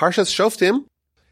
Parshas Shoftim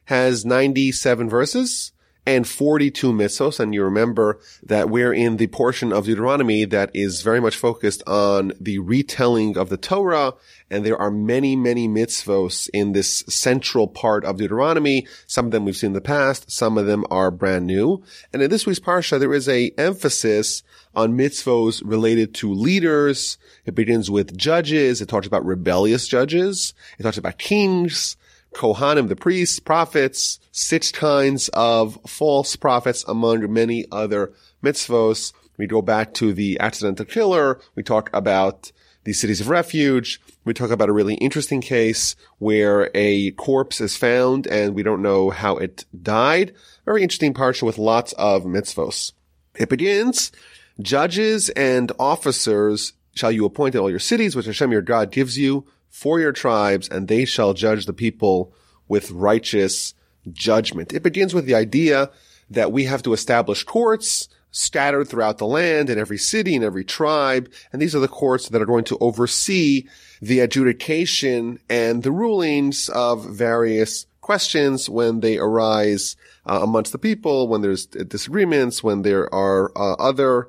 has 97 verses and 42 mitzvos. And you remember that we're in the portion of Deuteronomy that is very much focused on the retelling of the Torah. And there are many, many mitzvos in this central part of Deuteronomy. Some of them we've seen in the past. Some of them are brand new. And in this week's parsha, there is a emphasis on mitzvos related to leaders. It begins with judges. It talks about rebellious judges. It talks about kings. Kohanim, the priests, prophets, six kinds of false prophets among many other mitzvos. We go back to the accidental killer. We talk about the cities of refuge. We talk about a really interesting case where a corpse is found and we don't know how it died. Very interesting parsha with lots of mitzvos. It begins, judges and officers shall you appoint in all your cities, which Hashem your God gives you for your tribes, and they shall judge the people with righteous judgment. It begins with the idea that we have to establish courts scattered throughout the land in every city and every tribe. And these are the courts that are going to oversee the adjudication and the rulings of various questions when they arise uh, amongst the people, when there's disagreements, when there are uh, other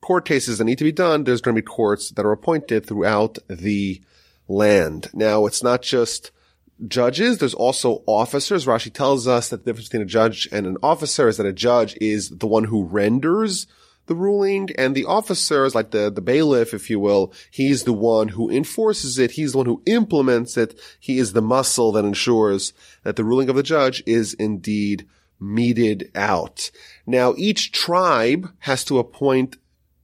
court cases that need to be done. There's going to be courts that are appointed throughout the land. Now, it's not just judges. There's also officers. Rashi tells us that the difference between a judge and an officer is that a judge is the one who renders the ruling and the officer is like the, the bailiff, if you will. He's the one who enforces it. He's the one who implements it. He is the muscle that ensures that the ruling of the judge is indeed meted out. Now, each tribe has to appoint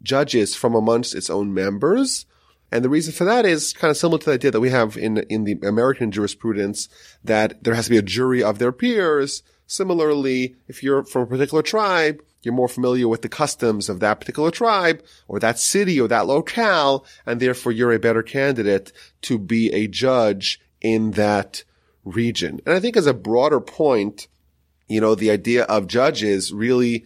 judges from amongst its own members. And the reason for that is kind of similar to the idea that we have in, in the American jurisprudence that there has to be a jury of their peers. Similarly, if you're from a particular tribe, you're more familiar with the customs of that particular tribe or that city or that locale, and therefore you're a better candidate to be a judge in that region. And I think as a broader point, you know, the idea of judges really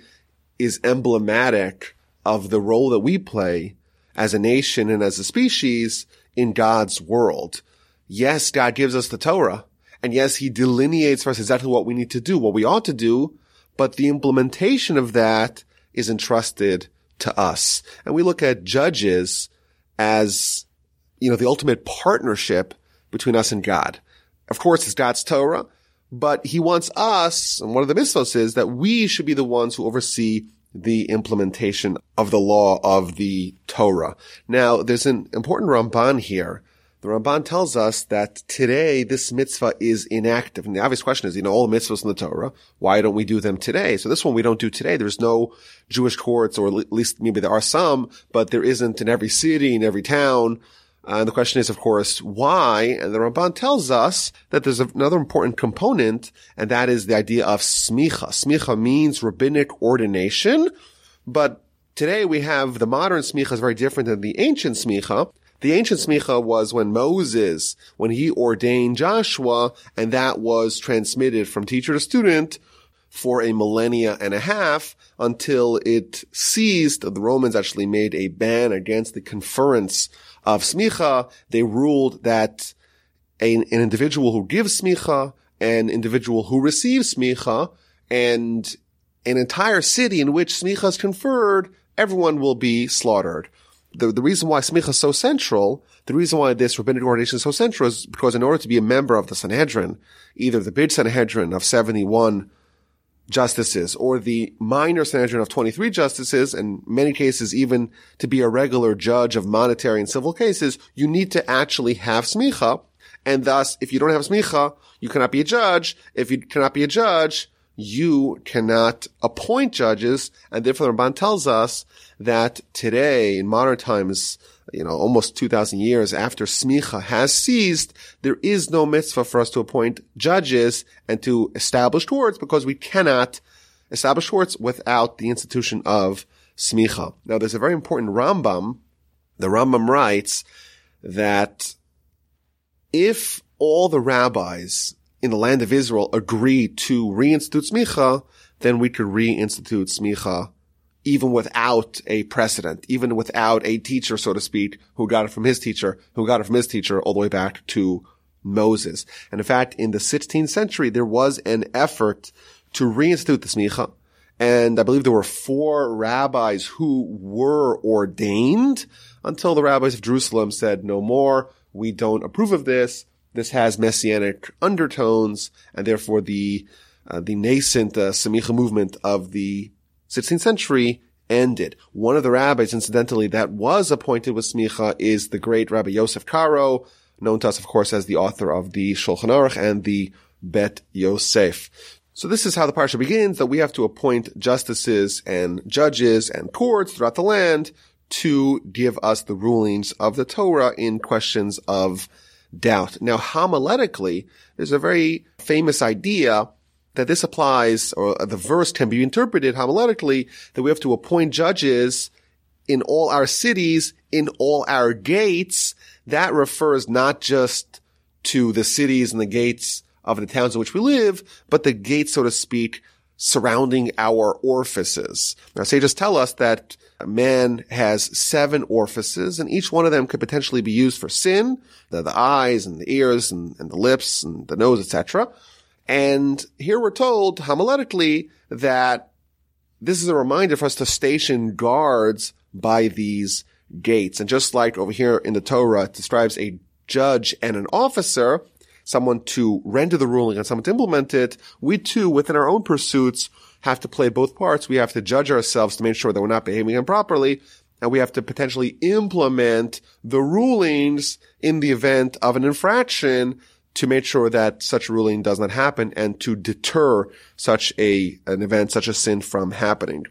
is emblematic of the role that we play as a nation and as a species in God's world. Yes, God gives us the Torah. And yes, he delineates for us exactly what we need to do, what we ought to do, but the implementation of that is entrusted to us. And we look at judges as, you know, the ultimate partnership between us and God. Of course, it's God's Torah, but he wants us, and one of the mitzvahs is that we should be the ones who oversee the implementation of the law of the Torah. Now, there's an important Ramban here. The Ramban tells us that today this mitzvah is inactive. And the obvious question is, you know, all the mitzvahs in the Torah, why don't we do them today? So this one we don't do today. There's no Jewish courts, or at least maybe there are some, but there isn't in every city, in every town. Uh, and the question is, of course, why? And the Ramban tells us that there's another important component, and that is the idea of smicha. Smicha means rabbinic ordination, but today we have the modern smicha is very different than the ancient smicha. The ancient smicha was when Moses, when he ordained Joshua, and that was transmitted from teacher to student for a millennia and a half until it ceased. The Romans actually made a ban against the conference of smicha, they ruled that an, an individual who gives smicha, an individual who receives smicha, and an entire city in which smicha is conferred, everyone will be slaughtered. The, the reason why smicha is so central, the reason why this rabbinic ordination is so central is because in order to be a member of the Sanhedrin, either the big Sanhedrin of 71 justices or the minor Sanhedrin of 23 justices, in many cases even to be a regular judge of monetary and civil cases, you need to actually have smicha. And thus, if you don't have smicha, you cannot be a judge. If you cannot be a judge, you cannot appoint judges. And therefore the Ramban tells us that today in modern times, you know, almost 2000 years after smicha has ceased, there is no mitzvah for us to appoint judges and to establish courts because we cannot establish courts without the institution of smicha. Now, there's a very important Rambam. The Rambam writes that if all the rabbis in the land of Israel agree to reinstitute smicha, then we could reinstitute smicha even without a precedent, even without a teacher, so to speak, who got it from his teacher, who got it from his teacher all the way back to Moses. And in fact, in the 16th century, there was an effort to reinstitute the smicha. And I believe there were four rabbis who were ordained until the rabbis of Jerusalem said no more. We don't approve of this. This has messianic undertones and therefore the, uh, the nascent uh, smicha movement of the 16th century ended. One of the rabbis, incidentally, that was appointed with smicha is the great Rabbi Yosef Karo, known to us, of course, as the author of the Shulchan Aruch and the Bet Yosef. So this is how the parsha begins, that we have to appoint justices and judges and courts throughout the land to give us the rulings of the Torah in questions of doubt. Now, homiletically, there's a very famous idea that this applies, or the verse can be interpreted homiletically, that we have to appoint judges in all our cities, in all our gates. That refers not just to the cities and the gates of the towns in which we live, but the gates, so to speak, surrounding our orifices. Now, sages tell us that man has seven orifices, and each one of them could potentially be used for sin, the, the eyes and the ears and, and the lips and the nose, etc. And here we're told homiletically that this is a reminder for us to station guards by these gates. And just like over here in the Torah, it describes a judge and an officer, someone to render the ruling and someone to implement it, we too, within our own pursuits, have to play both parts. We have to judge ourselves to make sure that we're not behaving improperly, and we have to potentially implement the rulings in the event of an infraction to make sure that such a ruling does not happen and to deter such a, an event, such a sin from happening.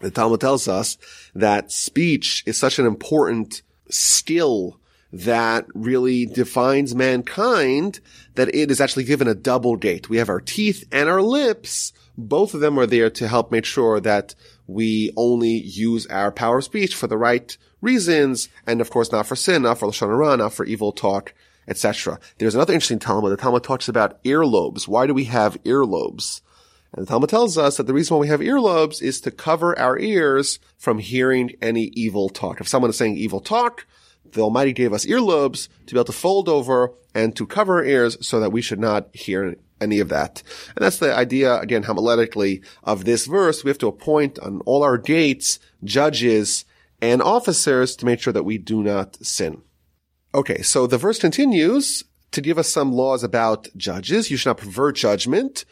The Talmud tells us that speech is such an important skill that really defines mankind that it is actually given a double gate. We have our teeth and our lips. Both of them are there to help make sure that we only use our power of speech for the right reasons, and of course not for sin, not for lashon hara, not for evil talk, etc. There's another interesting Talmud. The Talmud talks about earlobes. Why do we have earlobes? And the Talmud tells us that the reason why we have earlobes is to cover our ears from hearing any evil talk. If someone is saying evil talk, the Almighty gave us earlobes to be able to fold over and to cover our ears so that we should not hear any of that. And that's the idea, again, homiletically of this verse. We have to appoint on all our gates judges and officers to make sure that we do not sin. Okay, so the verse continues to give us some laws about judges. You should not pervert judgment.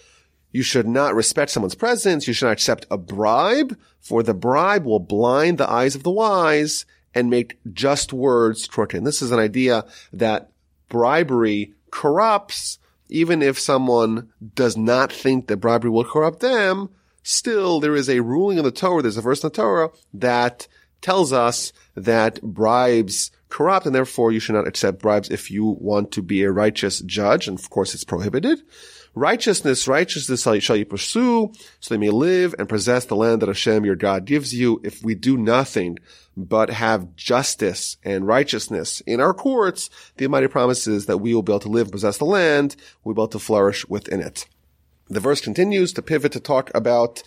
You should not respect someone's presence. You should not accept a bribe, for the bribe will blind the eyes of the wise and make just words crooked. This is an idea that bribery corrupts, even if someone does not think that bribery will corrupt them, still there is a ruling in the Torah, there's a verse in the Torah that tells us that bribes corrupt and therefore you should not accept bribes if you want to be a righteous judge. And of course it's prohibited. Righteousness, righteousness shall you pursue, so they may live and possess the land that Hashem your God gives you. If we do nothing but have justice and righteousness in our courts, the Almighty promises that we will be able to live and possess the land, we'll be able to flourish within it. The verse continues to pivot to talk about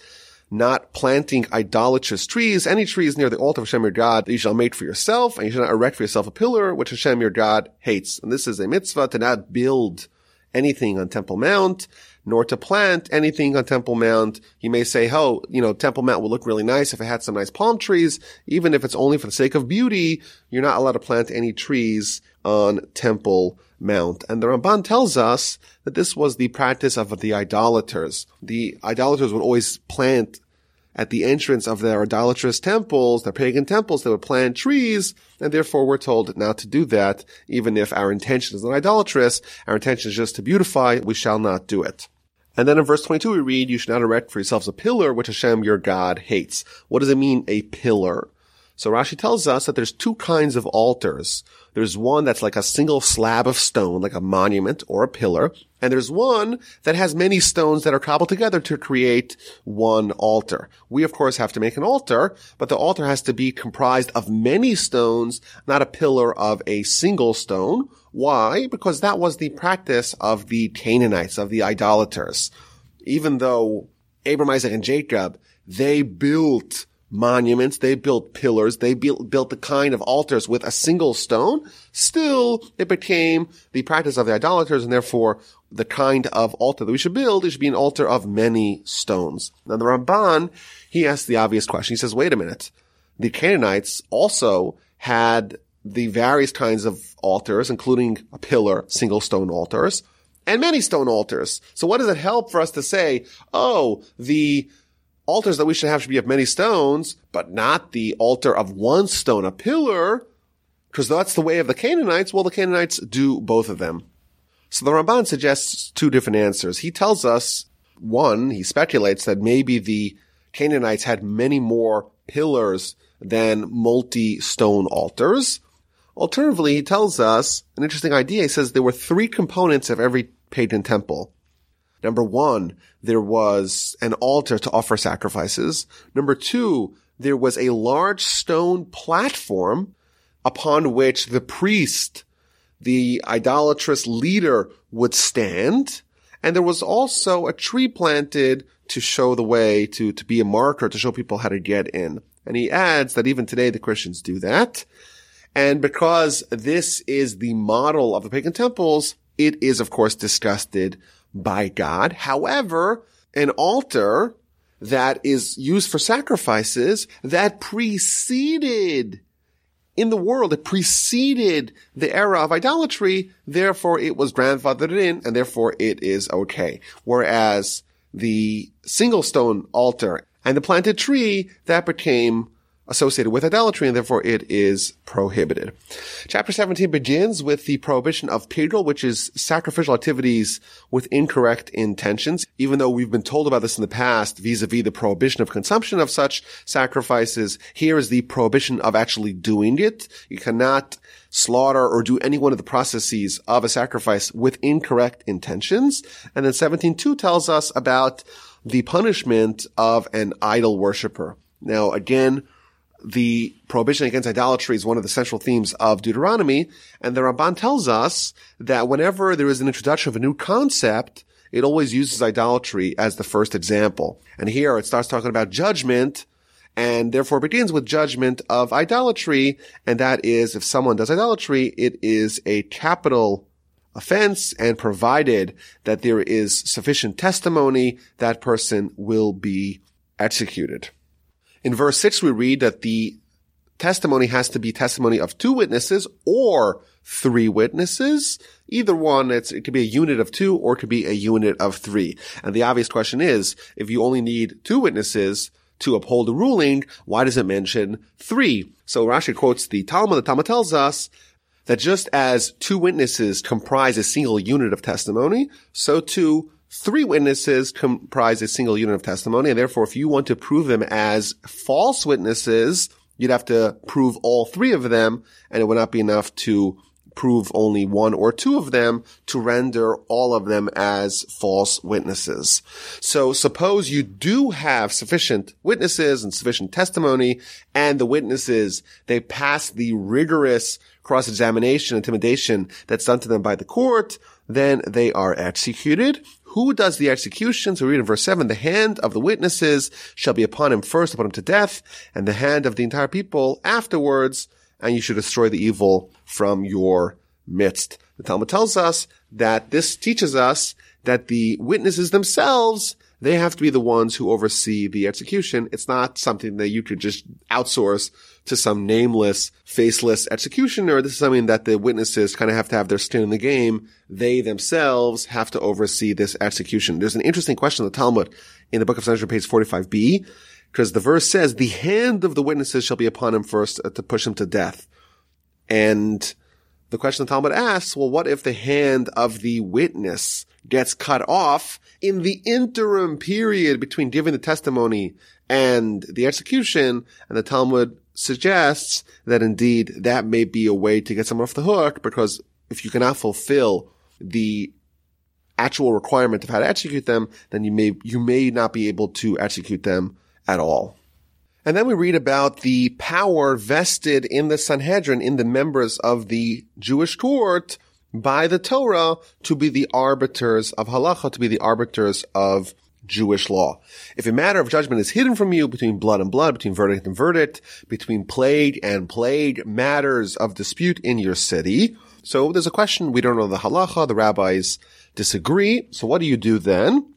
not planting idolatrous trees, any trees near the altar of Hashem your God that you shall make for yourself, and you shall not erect for yourself a pillar which Hashem your God hates. And this is a mitzvah to not build anything on Temple Mount, nor to plant anything on Temple Mount. You may say, oh, you know, Temple Mount would look really nice if it had some nice palm trees. Even if it's only for the sake of beauty, you're not allowed to plant any trees on Temple Mount. And the Ramban tells us that this was the practice of the idolaters. The idolaters would always plant at the entrance of their idolatrous temples, their pagan temples, they would plant trees, and therefore we're told not to do that, even if our intention is not idolatrous, our intention is just to beautify, we shall not do it. And then in verse 22 we read, you should not erect for yourselves a pillar which Hashem your God hates. What does it mean, a pillar? So Rashi tells us that there's two kinds of altars. There's one that's like a single slab of stone, like a monument or a pillar. And there's one that has many stones that are cobbled together to create one altar. We, of course, have to make an altar, but the altar has to be comprised of many stones, not a pillar of a single stone. Why? Because that was the practice of the Canaanites, of the idolaters. Even though Abram, Isaac, and Jacob, they built monuments, they built pillars, they built, built the kind of altars with a single stone, still it became the practice of the idolaters and therefore the kind of altar that we should build, it should be an altar of many stones. Now the Ramban, he asks the obvious question. He says, wait a minute. The Canaanites also had the various kinds of altars, including a pillar, single stone altars, and many stone altars. So what does it help for us to say, oh, the altars that we should have should be of many stones, but not the altar of one stone, a pillar, because that's the way of the Canaanites. Well, the Canaanites do both of them. So the Ramban suggests two different answers. He tells us, one, he speculates that maybe the Canaanites had many more pillars than multi-stone altars. Alternatively, he tells us an interesting idea. He says there were three components of every pagan temple. Number one, there was an altar to offer sacrifices. Number two, there was a large stone platform upon which the priest, the idolatrous leader would stand. And there was also a tree planted to show the way, to, to be a marker, to show people how to get in. And he adds that even today the Christians do that. And because this is the model of the pagan temples, it is of course disgusted by God. However, an altar that is used for sacrifices that preceded in the world, it preceded the era of idolatry, therefore it was grandfathered in, and therefore it is okay. Whereas the single stone altar and the planted tree, that became associated with idolatry and therefore it is prohibited. Chapter 17 begins with the prohibition of pedral, which is sacrificial activities with incorrect intentions. Even though we've been told about this in the past vis-a-vis the prohibition of consumption of such sacrifices, here is the prohibition of actually doing it. You cannot slaughter or do any one of the processes of a sacrifice with incorrect intentions. And then 17.2 tells us about the punishment of an idol worshiper. Now, again, the prohibition against idolatry is one of the central themes of Deuteronomy, and the Ramban tells us that whenever there is an introduction of a new concept, it always uses idolatry as the first example. And here it starts talking about judgment, and therefore begins with judgment of idolatry, and that is if someone does idolatry, it is a capital offense, and provided that there is sufficient testimony, that person will be executed. In verse 6, we read that the testimony has to be testimony of two witnesses or three witnesses. Either one, it could be a unit of two or it could be a unit of three. And the obvious question is, if you only need two witnesses to uphold a ruling, why does it mention three? So Rashi quotes the Talmud. The Talmud tells us that just as two witnesses comprise a single unit of testimony, so too Three witnesses comprise a single unit of testimony, and therefore if you want to prove them as false witnesses, you'd have to prove all three of them, and it would not be enough to prove only one or two of them to render all of them as false witnesses. So suppose you do have sufficient witnesses and sufficient testimony and the witnesses, they pass the rigorous cross-examination, intimidation that's done to them by the court, then they are executed who does the execution? So we read in verse 7, the hand of the witnesses shall be upon him first, upon him to death, and the hand of the entire people afterwards, and you should destroy the evil from your midst. The Talmud tells us that this teaches us that the witnesses themselves they have to be the ones who oversee the execution. It's not something that you could just outsource to some nameless, faceless executioner. This is something that the witnesses kind of have to have their skin in the game. They themselves have to oversee this execution. There's an interesting question in the Talmud in the book of Sanhedrin, page 45b, because the verse says, the hand of the witnesses shall be upon him first uh, to push him to death. And the question the Talmud asks, well, what if the hand of the witness gets cut off in the interim period between giving the testimony and the execution, and the Talmud suggests that indeed that may be a way to get someone off the hook because if you cannot fulfill the actual requirement of how to execute them, then you may, you may not be able to execute them at all. And then we read about the power vested in the Sanhedrin, in the members of the Jewish court by the Torah to be the arbiters of halacha, to be the arbiters of Jewish law. If a matter of judgment is hidden from you between blood and blood, between verdict and verdict, between plague and plague, matters of dispute in your city. So there's a question. We don't know the halacha. The rabbis disagree. So what do you do then?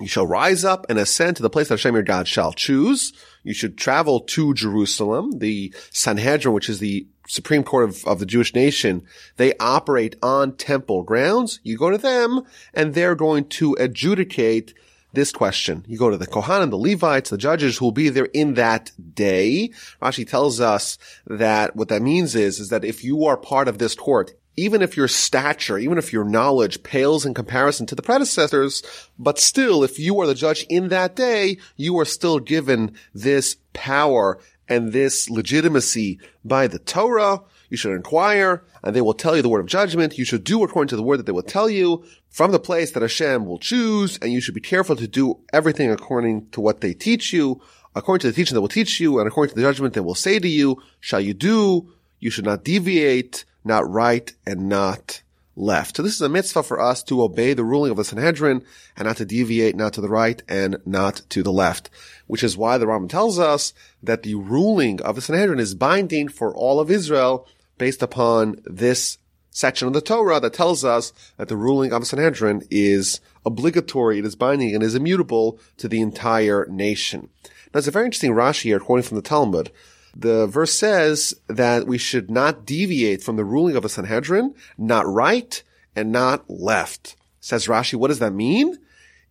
You shall rise up and ascend to the place that Hashem your God shall choose. You should travel to Jerusalem. The Sanhedrin, which is the Supreme Court of, of the Jewish nation, they operate on temple grounds. You go to them and they're going to adjudicate this question. You go to the Kohanim, the Levites, the judges who will be there in that day. Rashi tells us that what that means is, is that if you are part of this court, even if your stature, even if your knowledge pales in comparison to the predecessors, but still, if you are the judge in that day, you are still given this power and this legitimacy by the Torah. You should inquire and they will tell you the word of judgment. You should do according to the word that they will tell you from the place that Hashem will choose. And you should be careful to do everything according to what they teach you, according to the teaching that will teach you and according to the judgment they will say to you, shall you do? You should not deviate not right and not left. So this is a mitzvah for us to obey the ruling of the Sanhedrin and not to deviate not to the right and not to the left, which is why the Rambam tells us that the ruling of the Sanhedrin is binding for all of Israel based upon this section of the Torah that tells us that the ruling of Sanhedrin is obligatory, it is binding and is immutable to the entire nation. Now it's a very interesting Rashi here quoting from the Talmud the verse says that we should not deviate from the ruling of the Sanhedrin, not right and not left. Says Rashi, what does that mean?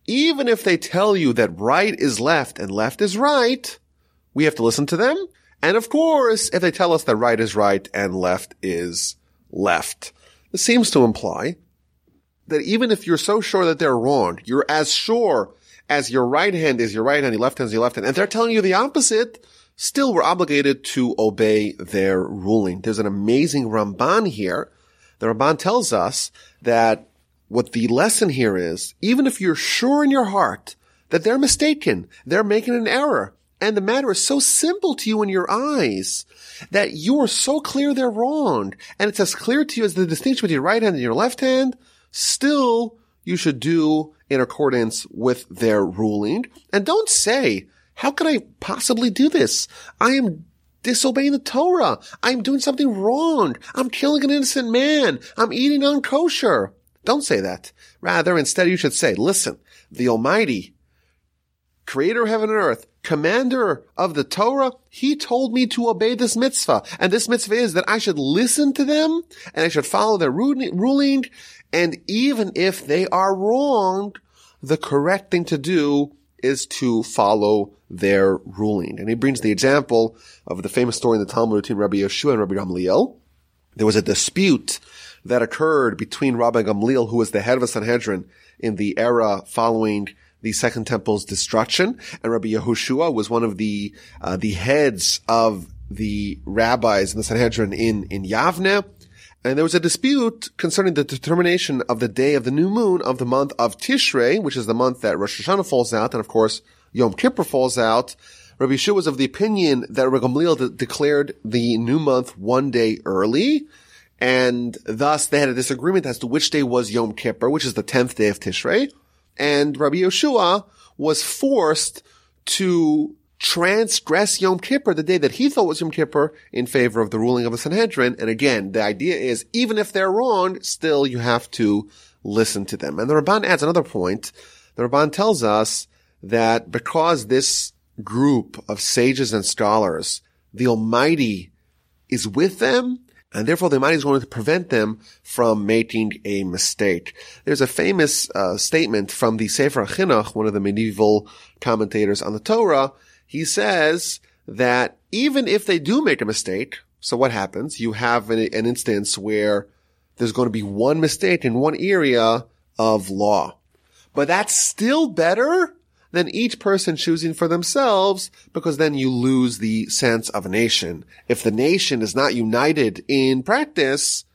Even if they tell you that right is left and left is right, we have to listen to them. And of course, if they tell us that right is right and left is left, this seems to imply that even if you're so sure that they're wrong, you're as sure as your right hand is your right hand, your left hand is your left hand, and they're telling you the opposite, still we're obligated to obey their ruling. There's an amazing Ramban here. The Ramban tells us that what the lesson here is, even if you're sure in your heart that they're mistaken, they're making an error, and the matter is so simple to you in your eyes that you are so clear they're wrong, and it's as clear to you as the distinction between your right hand and your left hand, still you should do in accordance with their ruling. And don't say, how could I possibly do this? I am disobeying the Torah. I'm doing something wrong. I'm killing an innocent man. I'm eating unkosher. Don't say that. Rather, instead you should say, listen, the Almighty, creator of heaven and earth, commander of the Torah, he told me to obey this mitzvah. And this mitzvah is that I should listen to them and I should follow their ruling. And even if they are wrong, the correct thing to do is to follow their ruling. And he brings the example of the famous story in the Talmud between Rabbi Yehoshua and Rabbi Gamliel. There was a dispute that occurred between Rabbi Gamliel, who was the head of the Sanhedrin in the era following the Second Temple's destruction, and Rabbi Yehoshua was one of the uh, the heads of the rabbis in the Sanhedrin in in Yavne. And there was a dispute concerning the determination of the day of the new moon of the month of Tishrei, which is the month that Rosh Hashanah falls out, and of course Yom Kippur falls out. Rabbi Yehoshua was of the opinion that Rabbi Gamliel de- declared the new month one day early, and thus they had a disagreement as to which day was Yom Kippur, which is the tenth day of Tishrei. And Rabbi Yehoshua was forced to transgress Yom Kippur, the day that he thought was Yom Kippur, in favor of the ruling of the Sanhedrin. And again, the idea is, even if they're wrong, still you have to listen to them. And the Ramban adds another point. The Ramban tells us that because this group of sages and scholars, the Almighty is with them, and therefore the Almighty is going to prevent them from making a mistake. There's a famous uh, statement from the Sefer Chinuch, one of the medieval commentators on the Torah, he says that even if they do make a mistake, so what happens? You have an, an instance where there's going to be one mistake in one area of law. But that's still better than each person choosing for themselves because then you lose the sense of a nation. If the nation is not united in practice,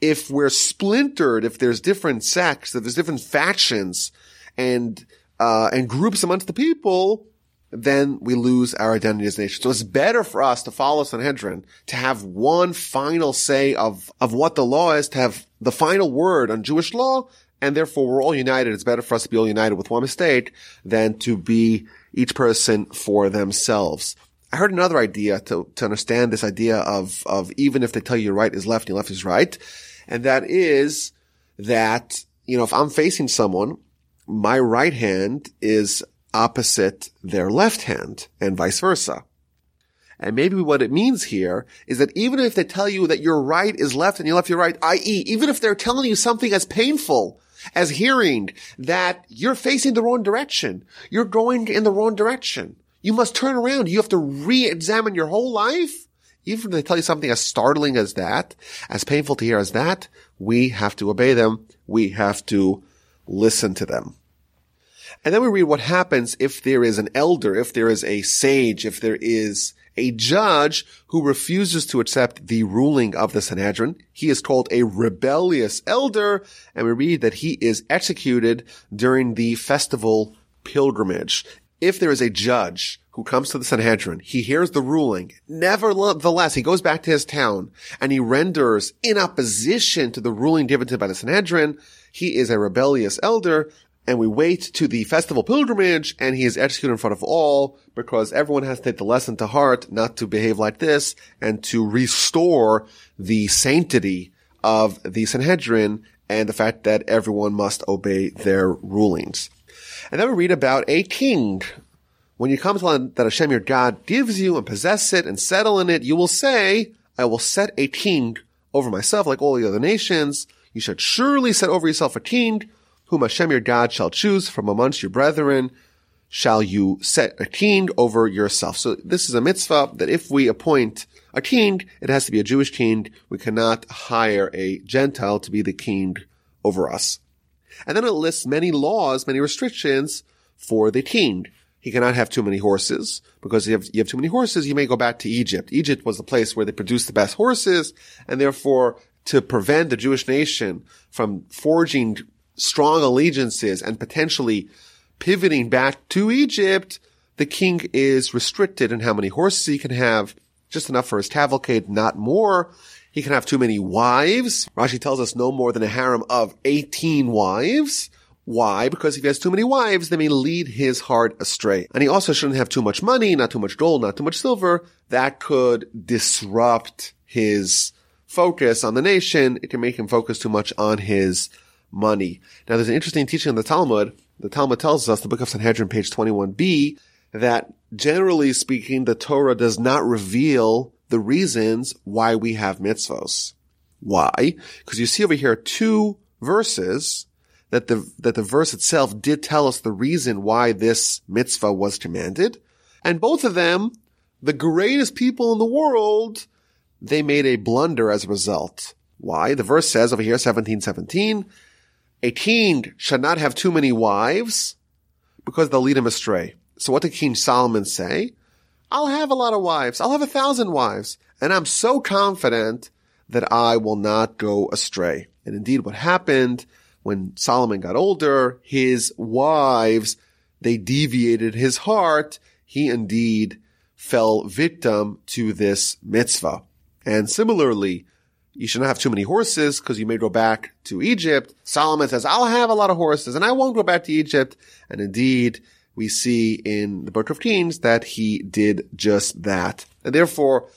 if we're splintered, if there's different sects, if there's different factions and, uh, and groups amongst the people, then we lose our identity as a nation. So it's better for us to follow Sanhedrin, to have one final say of, of what the law is, to have the final word on Jewish law, And therefore we're all united. It's better for us to be all united with one mistake than to be each person for themselves. I heard another idea to, to understand this idea of, of even if they tell you your right is left and your left is right. And that is that, you know, if I'm facing someone, my right hand is opposite their left hand and vice versa. And maybe what it means here is that even if they tell you that your right is left and your left is right, i.e., even if they're telling you something as painful as hearing that you're facing the wrong direction, you're going in the wrong direction, you must turn around. You have to re-examine your whole life. Even if they tell you something as startling as that, as painful to hear as that, we have to obey them. We have to listen to them. And then we read what happens if there is an elder, if there is a sage, if there is a judge who refuses to accept the ruling of the Sanhedrin. He is called a rebellious elder, and we read that he is executed during the festival pilgrimage. If there is a judge who comes to the Sanhedrin, he hears the ruling, nevertheless, he goes back to his town and he renders in opposition to the ruling given to him by the Sanhedrin, he is a rebellious elder and we wait to the festival pilgrimage and he is executed in front of all because everyone has to take the lesson to heart not to behave like this and to restore the sanctity of the Sanhedrin and the fact that everyone must obey their rulings. And then we read about a king. When you come to land that Hashem your God gives you and possess it and settle in it, you will say, I will set a king over myself like all the other nations. You should surely set over yourself a king whom Hashem your God shall choose from amongst your brethren, shall you set a king over yourself. So this is a mitzvah that if we appoint a king, it has to be a Jewish king. We cannot hire a Gentile to be the king over us. And then it lists many laws, many restrictions for the king. He cannot have too many horses because if you you have too many horses, you may go back to Egypt. Egypt was the place where they produced the best horses and therefore to prevent the Jewish nation from forging strong allegiances and potentially pivoting back to Egypt, the king is restricted in how many horses he can have, just enough for his cavalcade, not more. He can have too many wives. Rashi tells us no more than a harem of 18 wives. Why? Because if he has too many wives, they may lead his heart astray. And he also shouldn't have too much money, not too much gold, not too much silver. That could disrupt his focus on the nation. It can make him focus too much on his money. Now there's an interesting teaching in the Talmud. The Talmud tells us, the book of Sanhedrin, page 21b, that generally speaking, the Torah does not reveal the reasons why we have mitzvos. Why? Because you see over here two verses that the, that the verse itself did tell us the reason why this mitzvah was commanded. And both of them, the greatest people in the world, they made a blunder as a result. Why? The verse says over here, 1717, a king should not have too many wives because they'll lead him astray. So what did King Solomon say? I'll have a lot of wives. I'll have a thousand wives. And I'm so confident that I will not go astray. And indeed what happened when Solomon got older, his wives, they deviated his heart. He indeed fell victim to this mitzvah. And similarly, you should not have too many horses because you may go back to Egypt. Solomon says, I'll have a lot of horses and I won't go back to Egypt. And indeed, we see in the book of Kings that he did just that. And therefore,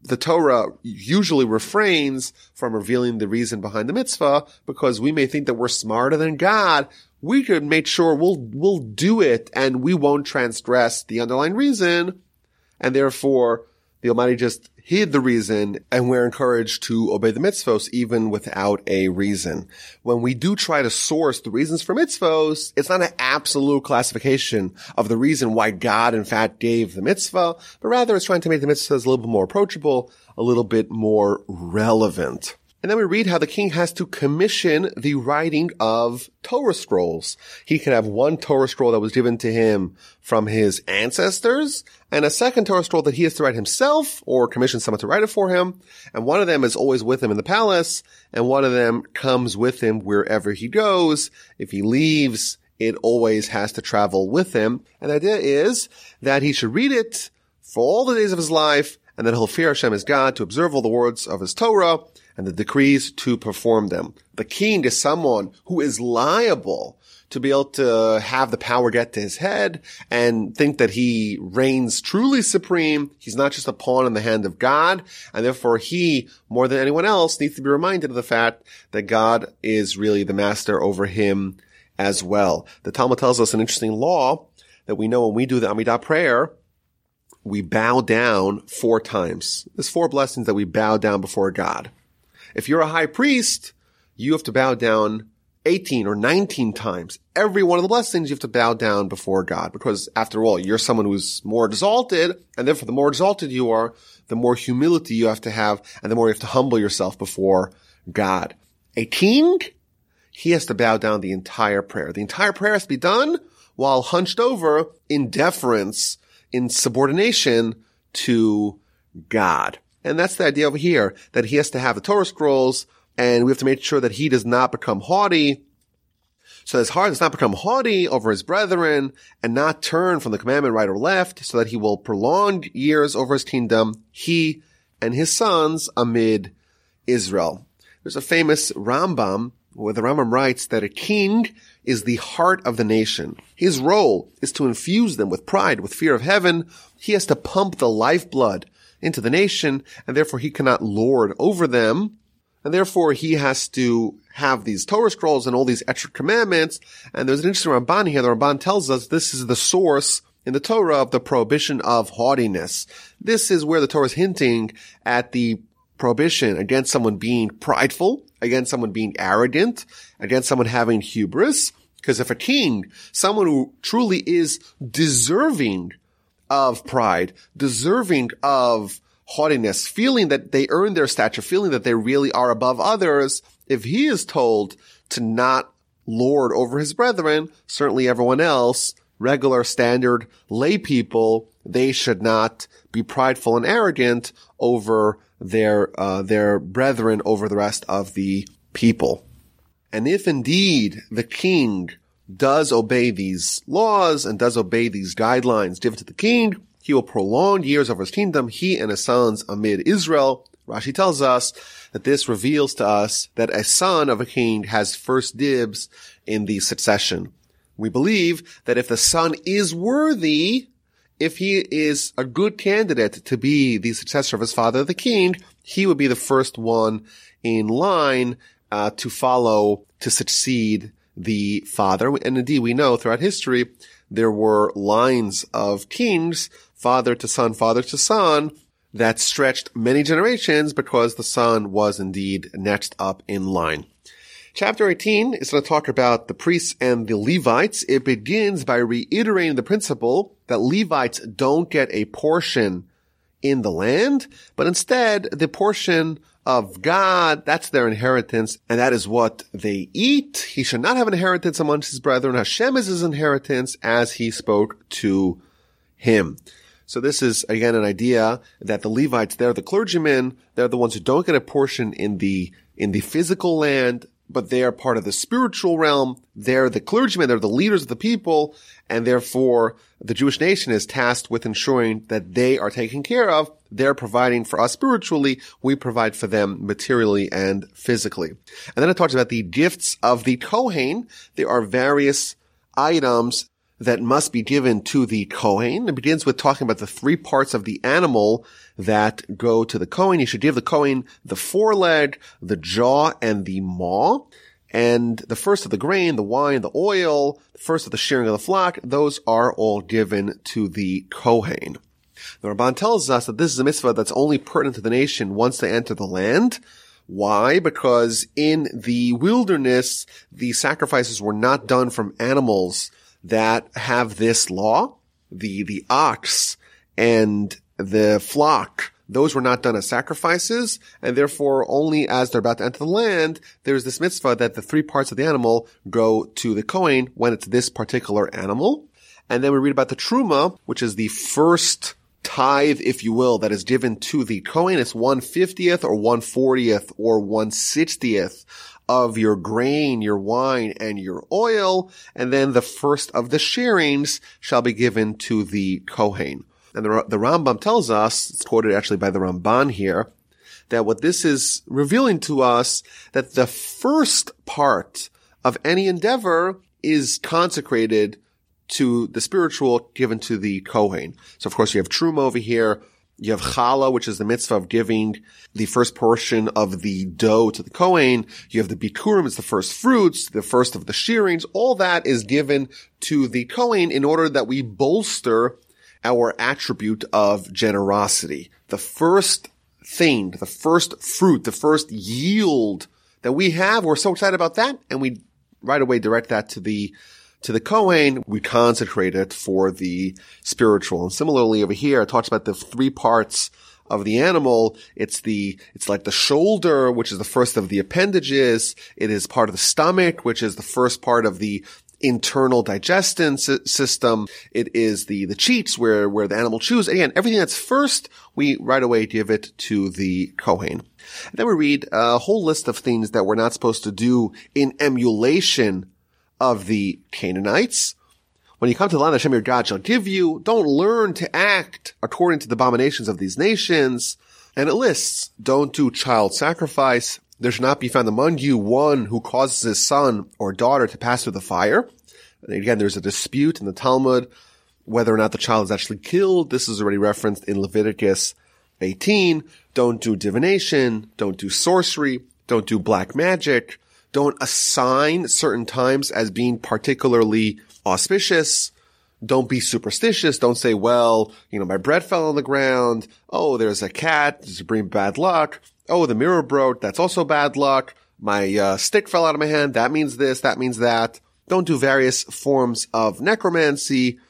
the Torah usually refrains from revealing the reason behind the mitzvah because we may think that we're smarter than God. We could make sure we'll, we'll do it and we won't transgress the underlying reason. And therefore, the Almighty just hid the reason and we're encouraged to obey the mitzvos even without a reason. When we do try to source the reasons for mitzvos, it's not an absolute classification of the reason why God in fact gave the mitzvah, but rather it's trying to make the mitzvahs a little bit more approachable, a little bit more relevant. And then we read how the king has to commission the writing of Torah scrolls. He can have one Torah scroll that was given to him from his ancestors and a second Torah scroll that he has to write himself or commission someone to write it for him. And one of them is always with him in the palace and one of them comes with him wherever he goes. If he leaves, it always has to travel with him. And the idea is that he should read it for all the days of his life and then he'll fear Hashem as God to observe all the words of his Torah and the decrees to perform them. The king is someone who is liable to be able to have the power get to his head and think that he reigns truly supreme. He's not just a pawn in the hand of God. And therefore he, more than anyone else, needs to be reminded of the fact that God is really the master over him as well. The Talmud tells us an interesting law that we know when we do the Amidah prayer, we bow down four times. There's four blessings that we bow down before God. If you're a high priest, you have to bow down 18 or 19 times. Every one of the blessings you have to bow down before God because after all, you're someone who's more exalted and therefore the more exalted you are, the more humility you have to have and the more you have to humble yourself before God. A king, he has to bow down the entire prayer. The entire prayer has to be done while hunched over in deference, in subordination to God. And that's the idea over here, that he has to have the Torah scrolls and we have to make sure that he does not become haughty. So his heart does not become haughty over his brethren and not turn from the commandment right or left so that he will prolong years over his kingdom, he and his sons amid Israel. There's a famous Rambam where the Rambam writes that a king is the heart of the nation. His role is to infuse them with pride, with fear of heaven. He has to pump the lifeblood into the nation and therefore he cannot lord over them and therefore he has to have these Torah scrolls and all these extra commandments. And there's an interesting Ramban here. The Ramban tells us this is the source in the Torah of the prohibition of haughtiness. This is where the Torah is hinting at the prohibition against someone being prideful, against someone being arrogant, against someone having hubris. Because if a king, someone who truly is deserving of pride, deserving of haughtiness, feeling that they earn their stature, feeling that they really are above others, if he is told to not lord over his brethren, certainly everyone else, regular standard lay people, they should not be prideful and arrogant over their, uh, their brethren over the rest of the people. And if indeed the king does obey these laws and does obey these guidelines given to the king, he will prolong years of his kingdom, he and his sons amid Israel. Rashi tells us that this reveals to us that a son of a king has first dibs in the succession. We believe that if the son is worthy, if he is a good candidate to be the successor of his father, the king, he would be the first one in line uh, to follow to succeed the father. And indeed, we know throughout history there were lines of kings father to son, father to son, that stretched many generations because the son was indeed next up in line. Chapter 18 is going to talk about the priests and the Levites. It begins by reiterating the principle that Levites don't get a portion in the land, but instead the portion of God, that's their inheritance, and that is what they eat. He should not have an inheritance amongst his brethren. Hashem is his inheritance as he spoke to him. So this is again an idea that the Levites, they're the clergymen, they're the ones who don't get a portion in the, in the physical land, but they are part of the spiritual realm. They're the clergymen, they're the leaders of the people, and therefore the Jewish nation is tasked with ensuring that they are taken care of. They're providing for us spiritually. We provide for them materially and physically. And then it talks about the gifts of the Kohen. There are various items that must be given to the Kohen. It begins with talking about the three parts of the animal that go to the Kohen. You should give the Kohen the foreleg, the jaw, and the maw. And the first of the grain, the wine, the oil, the first of the shearing of the flock, those are all given to the Kohen. The Ramban tells us that this is a mitzvah that's only pertinent to the nation once they enter the land. Why? Because in the wilderness, the sacrifices were not done from animals that have this law, the, the ox and the flock, those were not done as sacrifices, and therefore only as they're about to enter the land, there's this mitzvah that the three parts of the animal go to the Kohen when it's this particular animal. And then we read about the Truma, which is the first tithe, if you will, that is given to the Kohen. It's 150th or 140th or 160th of your grain, your wine, and your oil, and then the first of the shearings shall be given to the Kohen. And the, the Rambam tells us, it's quoted actually by the Ramban here, that what this is revealing to us that the first part of any endeavor is consecrated to the spiritual given to the Kohen. So of course you have Truma over here. You have challah, which is the mitzvah of giving the first portion of the dough to the Kohen. You have the bikurim, it's the first fruits, the first of the shearings. All that is given to the Kohen in order that we bolster our attribute of generosity. The first thing, the first fruit, the first yield that we have, we're so excited about that, and we right away direct that to the to the Kohen, we consecrate it for the spiritual. And similarly over here, it talks about the three parts of the animal. It's the, it's like the shoulder, which is the first of the appendages. It is part of the stomach, which is the first part of the internal digestion system. It is the, the cheeks where, where the animal chews. Again, everything that's first, we right away give it to the Kohen. And then we read a whole list of things that we're not supposed to do in emulation of the Canaanites. When you come to the land Hashem your God shall give you, don't learn to act according to the abominations of these nations. And it lists, don't do child sacrifice. There shall not be found among you one who causes his son or daughter to pass through the fire. And again, there's a dispute in the Talmud whether or not the child is actually killed. This is already referenced in Leviticus 18. Don't do divination. Don't do sorcery. Don't do black magic don't assign certain times as being particularly auspicious. Don't be superstitious. Don't say, well, you know, my bread fell on the ground. Oh, there's a cat. It bring bad luck? Oh, the mirror broke. That's also bad luck. My uh, stick fell out of my hand. That means this. That means that. Don't do various forms of necromancy.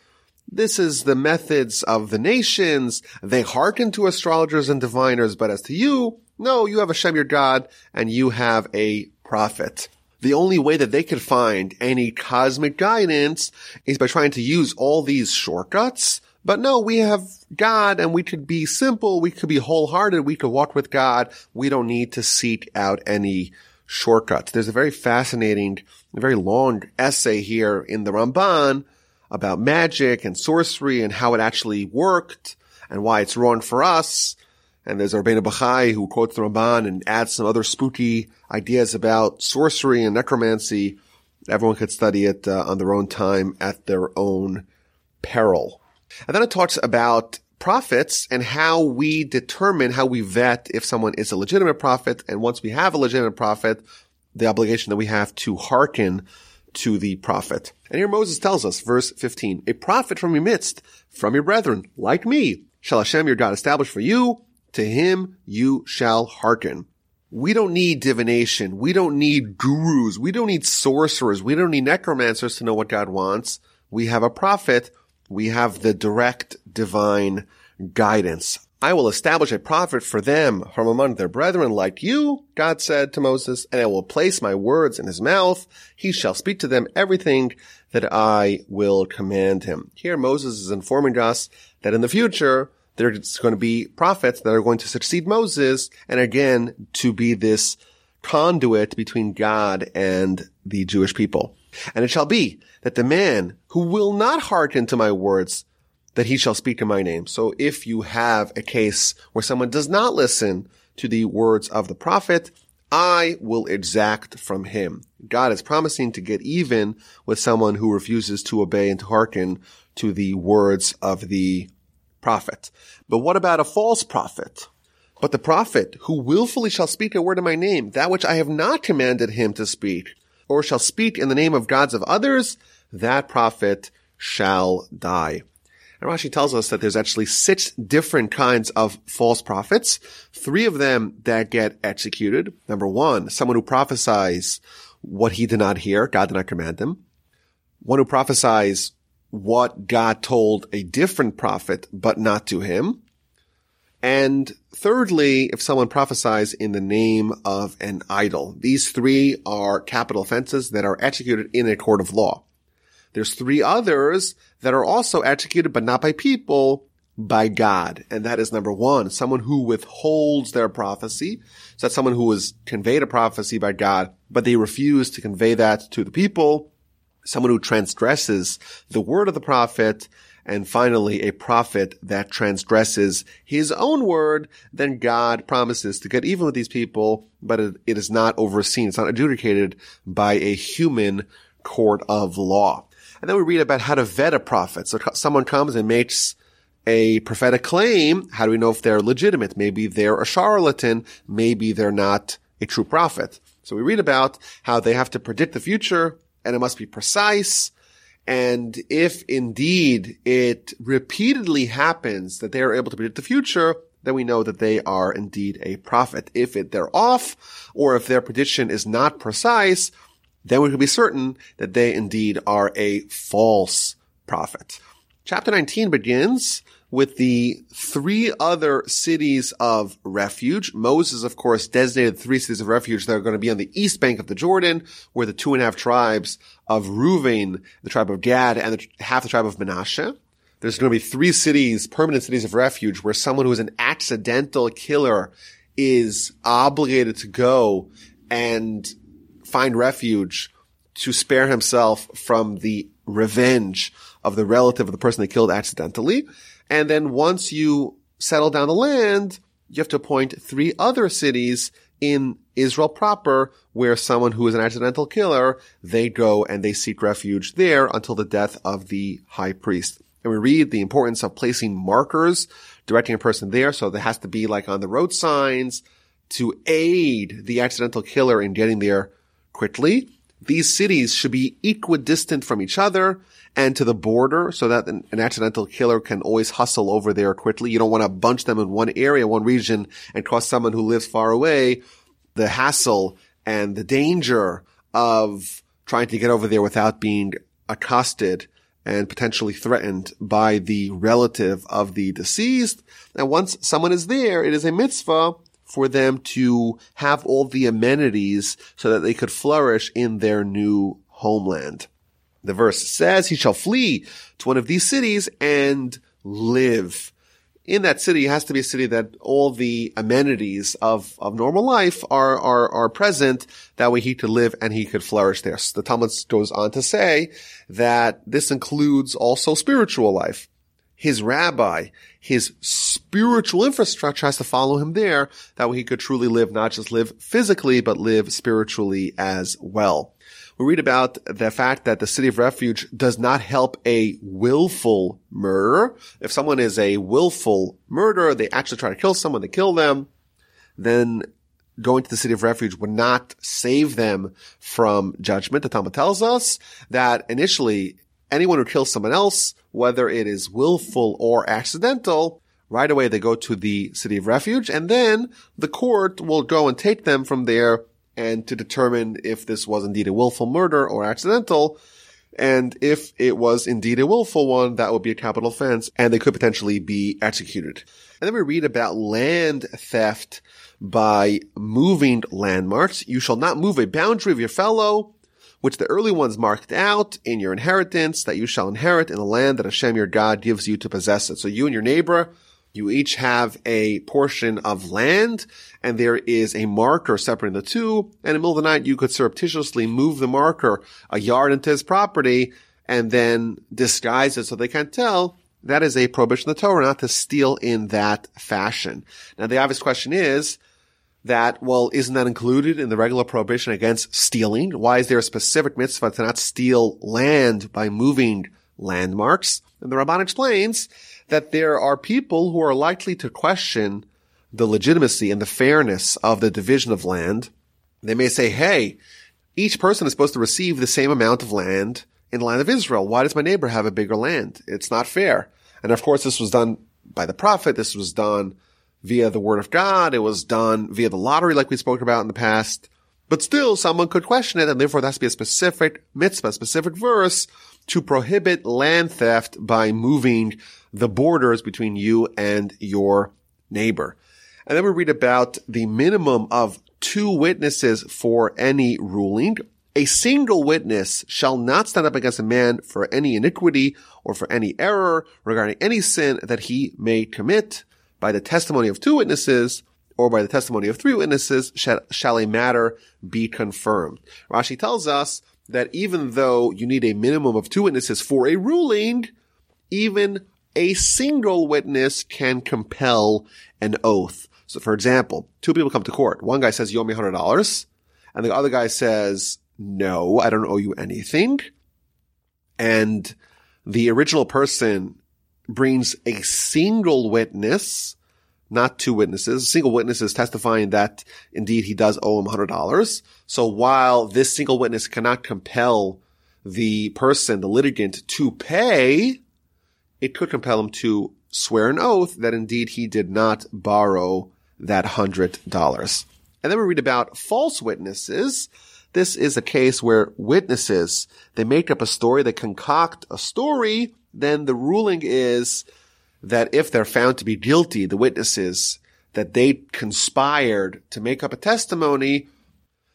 This is the methods of the nations. They hearken to astrologers and diviners, but as to you, no, you have Hashem your God and you have a prophet. The only way that they could find any cosmic guidance is by trying to use all these shortcuts. But no, we have God and we could be simple. We could be wholehearted. We could walk with God. We don't need to seek out any shortcuts. There's a very fascinating, very long essay here in the Ramban about magic and sorcery and how it actually worked and why it's wrong for us. And there's Rabbeinu Bachai who quotes the Ramban and adds some other spooky ideas about sorcery and necromancy. Everyone could study it uh, on their own time at their own peril. And then it talks about prophets and how we determine, how we vet if someone is a legitimate prophet. And once we have a legitimate prophet, the obligation that we have to hearken to the prophet. And here Moses tells us, verse 15, a prophet from your midst, from your brethren, like me, shall Hashem your God establish for you, to him you shall hearken. We don't need divination. We don't need gurus. We don't need sorcerers. We don't need necromancers to know what God wants. We have a prophet. We have the direct divine guidance. I will establish a prophet for them from among their brethren like you, God said to Moses, and I will place my words in his mouth. He shall speak to them everything that I will command him. Here Moses is informing us that in the future, there's going to be prophets that are going to succeed Moses and again to be this conduit between God and the Jewish people. And it shall be that the man who will not hearken to my words, that he shall speak in my name. So if you have a case where someone does not listen to the words of the prophet, I will exact from him. God is promising to get even with someone who refuses to obey and to hearken to the words of the prophet. But what about a false prophet? But the prophet who willfully shall speak a word in my name, that which I have not commanded him to speak, or shall speak in the name of gods of others, that prophet shall die. And Rashi tells us that there's actually six different kinds of false prophets. Three of them that get executed. Number one, someone who prophesies what he did not hear, God did not command him. One who prophesies what God told a different prophet, but not to him. And thirdly, if someone prophesies in the name of an idol. These three are capital offenses that are executed in a court of law. There's three others that are also executed, but not by people, by God. And that is number one, someone who withholds their prophecy. So that's someone who was conveyed a prophecy by God, but they refuse to convey that to the people. Someone who transgresses the word of the prophet, and finally a prophet that transgresses his own word, then God promises to get even with these people, but it, it is not overseen. It's not adjudicated by a human court of law. And then we read about how to vet a prophet. So someone comes and makes a prophetic claim. How do we know if they're legitimate? Maybe they're a charlatan. Maybe they're not a true prophet. So we read about how they have to predict the future and it must be precise. And if indeed it repeatedly happens that they are able to predict the future, then we know that they are indeed a prophet. If it, they're off, or if their prediction is not precise, then we can be certain that they indeed are a false prophet. Chapter 19 begins with the three other cities of refuge. Moses, of course, designated three cities of refuge that are going to be on the east bank of the Jordan, where the two and a half tribes of Reuven, the tribe of Gad, and the, half the tribe of Manasseh. There's going to be three cities, permanent cities of refuge, where someone who is an accidental killer is obligated to go and find refuge to spare himself from the revenge of the relative of the person they killed accidentally. And then once you settle down the land, you have to appoint three other cities in Israel proper where someone who is an accidental killer, they go and they seek refuge there until the death of the high priest. And we read the importance of placing markers directing a person there. So there has to be like on the road signs to aid the accidental killer in getting there quickly. These cities should be equidistant from each other and to the border so that an, accidental killer can always hustle over there quickly. You don't want to bunch them in one area, one region and cause someone who lives far away the hassle and the danger of trying to get over there without being accosted and potentially threatened by the relative of the deceased. And once someone is there, it is a mitzvah for them to have all the amenities so that they could flourish in their new homeland. The verse says, he shall flee to one of these cities and live. In that city it has to be a city that all the amenities of, of normal life are, are, are present. That way he could live and he could flourish there. So the Talmud goes on to say that this includes also spiritual life. His rabbi, his spiritual infrastructure has to follow him there. That way he could truly live, not just live physically, but live spiritually as well we read about the fact that the city of refuge does not help a willful murderer. If someone is a willful murderer, they actually try to kill someone, they kill them, then going to the city of refuge would not save them from judgment. The Talmud tells us that initially anyone who kills someone else, whether it is willful or accidental, right away they go to the city of refuge and then the court will go and take them from there and to determine if this was indeed a willful murder or accidental. And if it was indeed a willful one, that would be a capital offense and they could potentially be executed. And then we read about land theft by moving landmarks. You shall not move a boundary of your fellow, which the early ones marked out in your inheritance that you shall inherit in the land that Hashem your God gives you to possess it. So you and your neighbor you each have a portion of land and there is a marker separating the two. And in the middle of the night, you could surreptitiously move the marker a yard into his property and then disguise it so they can't tell. That is a prohibition of the Torah not to steal in that fashion. Now the obvious question is that, well, isn't that included in the regular prohibition against stealing? Why is there a specific mitzvah to not steal land by moving landmarks? And the Ramban explains that there are people who are likely to question the legitimacy and the fairness of the division of land. They may say, hey, each person is supposed to receive the same amount of land in the land of Israel. Why does my neighbor have a bigger land? It's not fair. And of course, this was done by the prophet. This was done via the word of God. It was done via the lottery, like we spoke about in the past. But still, someone could question it, and therefore there has to be a specific mitzvah, a specific verse to prohibit land theft by moving the borders between you and your neighbor. And then we read about the minimum of two witnesses for any ruling. A single witness shall not stand up against a man for any iniquity or for any error regarding any sin that he may commit. By the testimony of two witnesses or by the testimony of three witnesses shall, shall a matter be confirmed. Rashi tells us that even though you need a minimum of two witnesses for a ruling, even a single witness can compel an oath. So for example, two people come to court. One guy says, you owe me $100. And the other guy says, no, I don't owe you anything. And the original person brings a single witness, not two witnesses. A single witness is testifying that indeed he does owe him $100. So while this single witness cannot compel the person, the litigant, to pay, it could compel him to swear an oath that indeed he did not borrow that hundred dollars. And then we read about false witnesses. This is a case where witnesses, they make up a story, they concoct a story, then the ruling is that if they're found to be guilty, the witnesses, that they conspired to make up a testimony,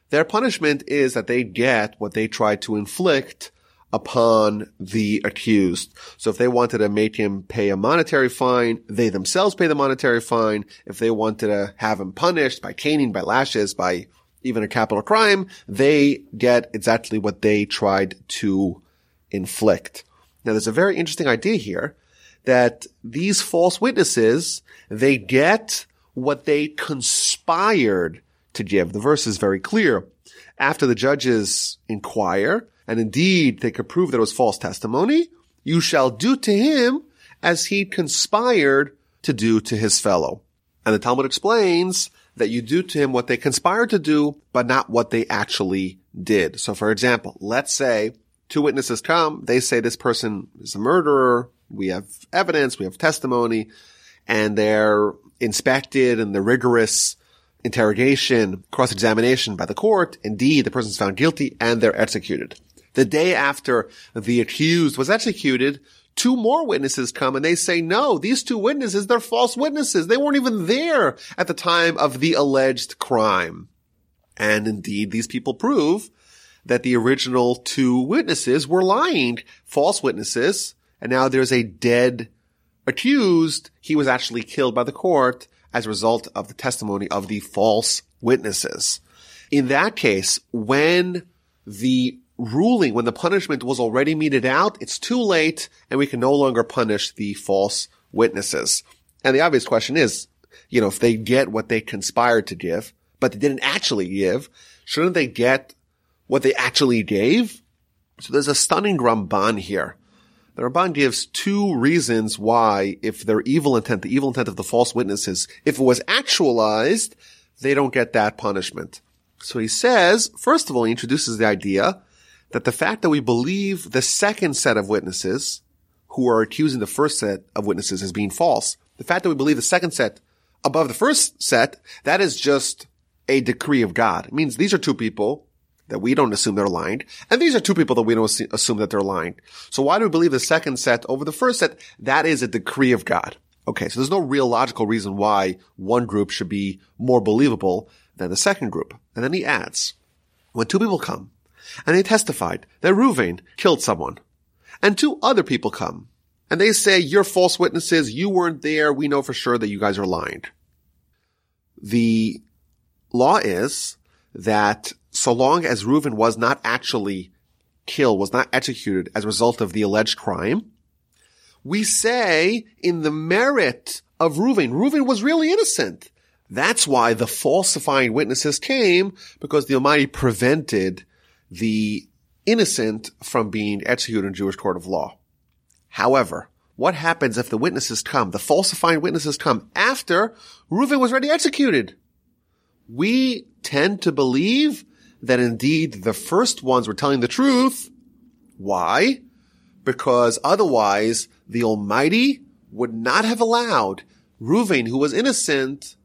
their punishment is that they get what they tried to inflict upon the accused. So if they wanted to make him pay a monetary fine, they themselves pay the monetary fine. If they wanted to have him punished by caning, by lashes, by even a capital crime, they get exactly what they tried to inflict. Now there's a very interesting idea here that these false witnesses, they get what they conspired to give. The verse is very clear. After the judges inquire, and indeed they could prove that it was false testimony, you shall do to him as he conspired to do to his fellow. And the Talmud explains that you do to him what they conspired to do, but not what they actually did. So for example, let's say two witnesses come, they say this person is a murderer, we have evidence, we have testimony, and they're inspected and the rigorous interrogation, cross-examination by the court. Indeed, the person's found guilty and they're executed. The day after the accused was executed, two more witnesses come and they say, no, these two witnesses, they're false witnesses. They weren't even there at the time of the alleged crime. And indeed, these people prove that the original two witnesses were lying, false witnesses. And now there's a dead accused. He was actually killed by the court as a result of the testimony of the false witnesses. In that case, when the ruling when the punishment was already meted out, it's too late and we can no longer punish the false witnesses. And the obvious question is, you know, if they get what they conspired to give, but they didn't actually give, shouldn't they get what they actually gave? So there's a stunning Ramban here. The Ramban gives two reasons why, if their evil intent, the evil intent of the false witnesses, if it was actualized, they don't get that punishment. So he says, first of all, he introduces the idea that the fact that we believe the second set of witnesses who are accusing the first set of witnesses as being false, the fact that we believe the second set above the first set, that is just a decree of God. It means these are two people that we don't assume they're lying, and these are two people that we don't assume that they're lying. So why do we believe the second set over the first set? That is a decree of God. Okay, so there's no real logical reason why one group should be more believable than the second group. And then he adds, when two people come and they testified that Reuven killed someone. And two other people come and they say, you're false witnesses. You weren't there. We know for sure that you guys are lying. The law is that so long as Reuven was not actually killed, was not executed as a result of the alleged crime, we say in the merit of Reuven, Reuven was really innocent. That's why the falsifying witnesses came because the Almighty prevented the innocent from being executed in Jewish court of law. However, what happens if the witnesses come, the falsifying witnesses come after Reuven was already executed? We tend to believe that indeed the first ones were telling the truth. Why? Because otherwise the Almighty would not have allowed Reuven, who was innocent,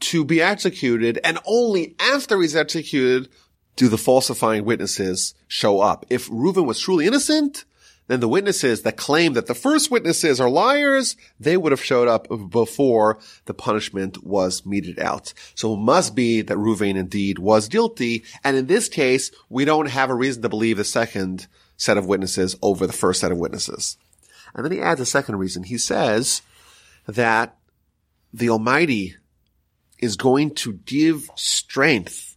to be executed, and only after he's executed do the falsifying witnesses show up. If Reuven was truly innocent, then the witnesses that claim that the first witnesses are liars, they would have showed up before the punishment was meted out. So it must be that Reuven indeed was guilty. And in this case, we don't have a reason to believe the second set of witnesses over the first set of witnesses. And then he adds a second reason. He says that the Almighty is going to give strength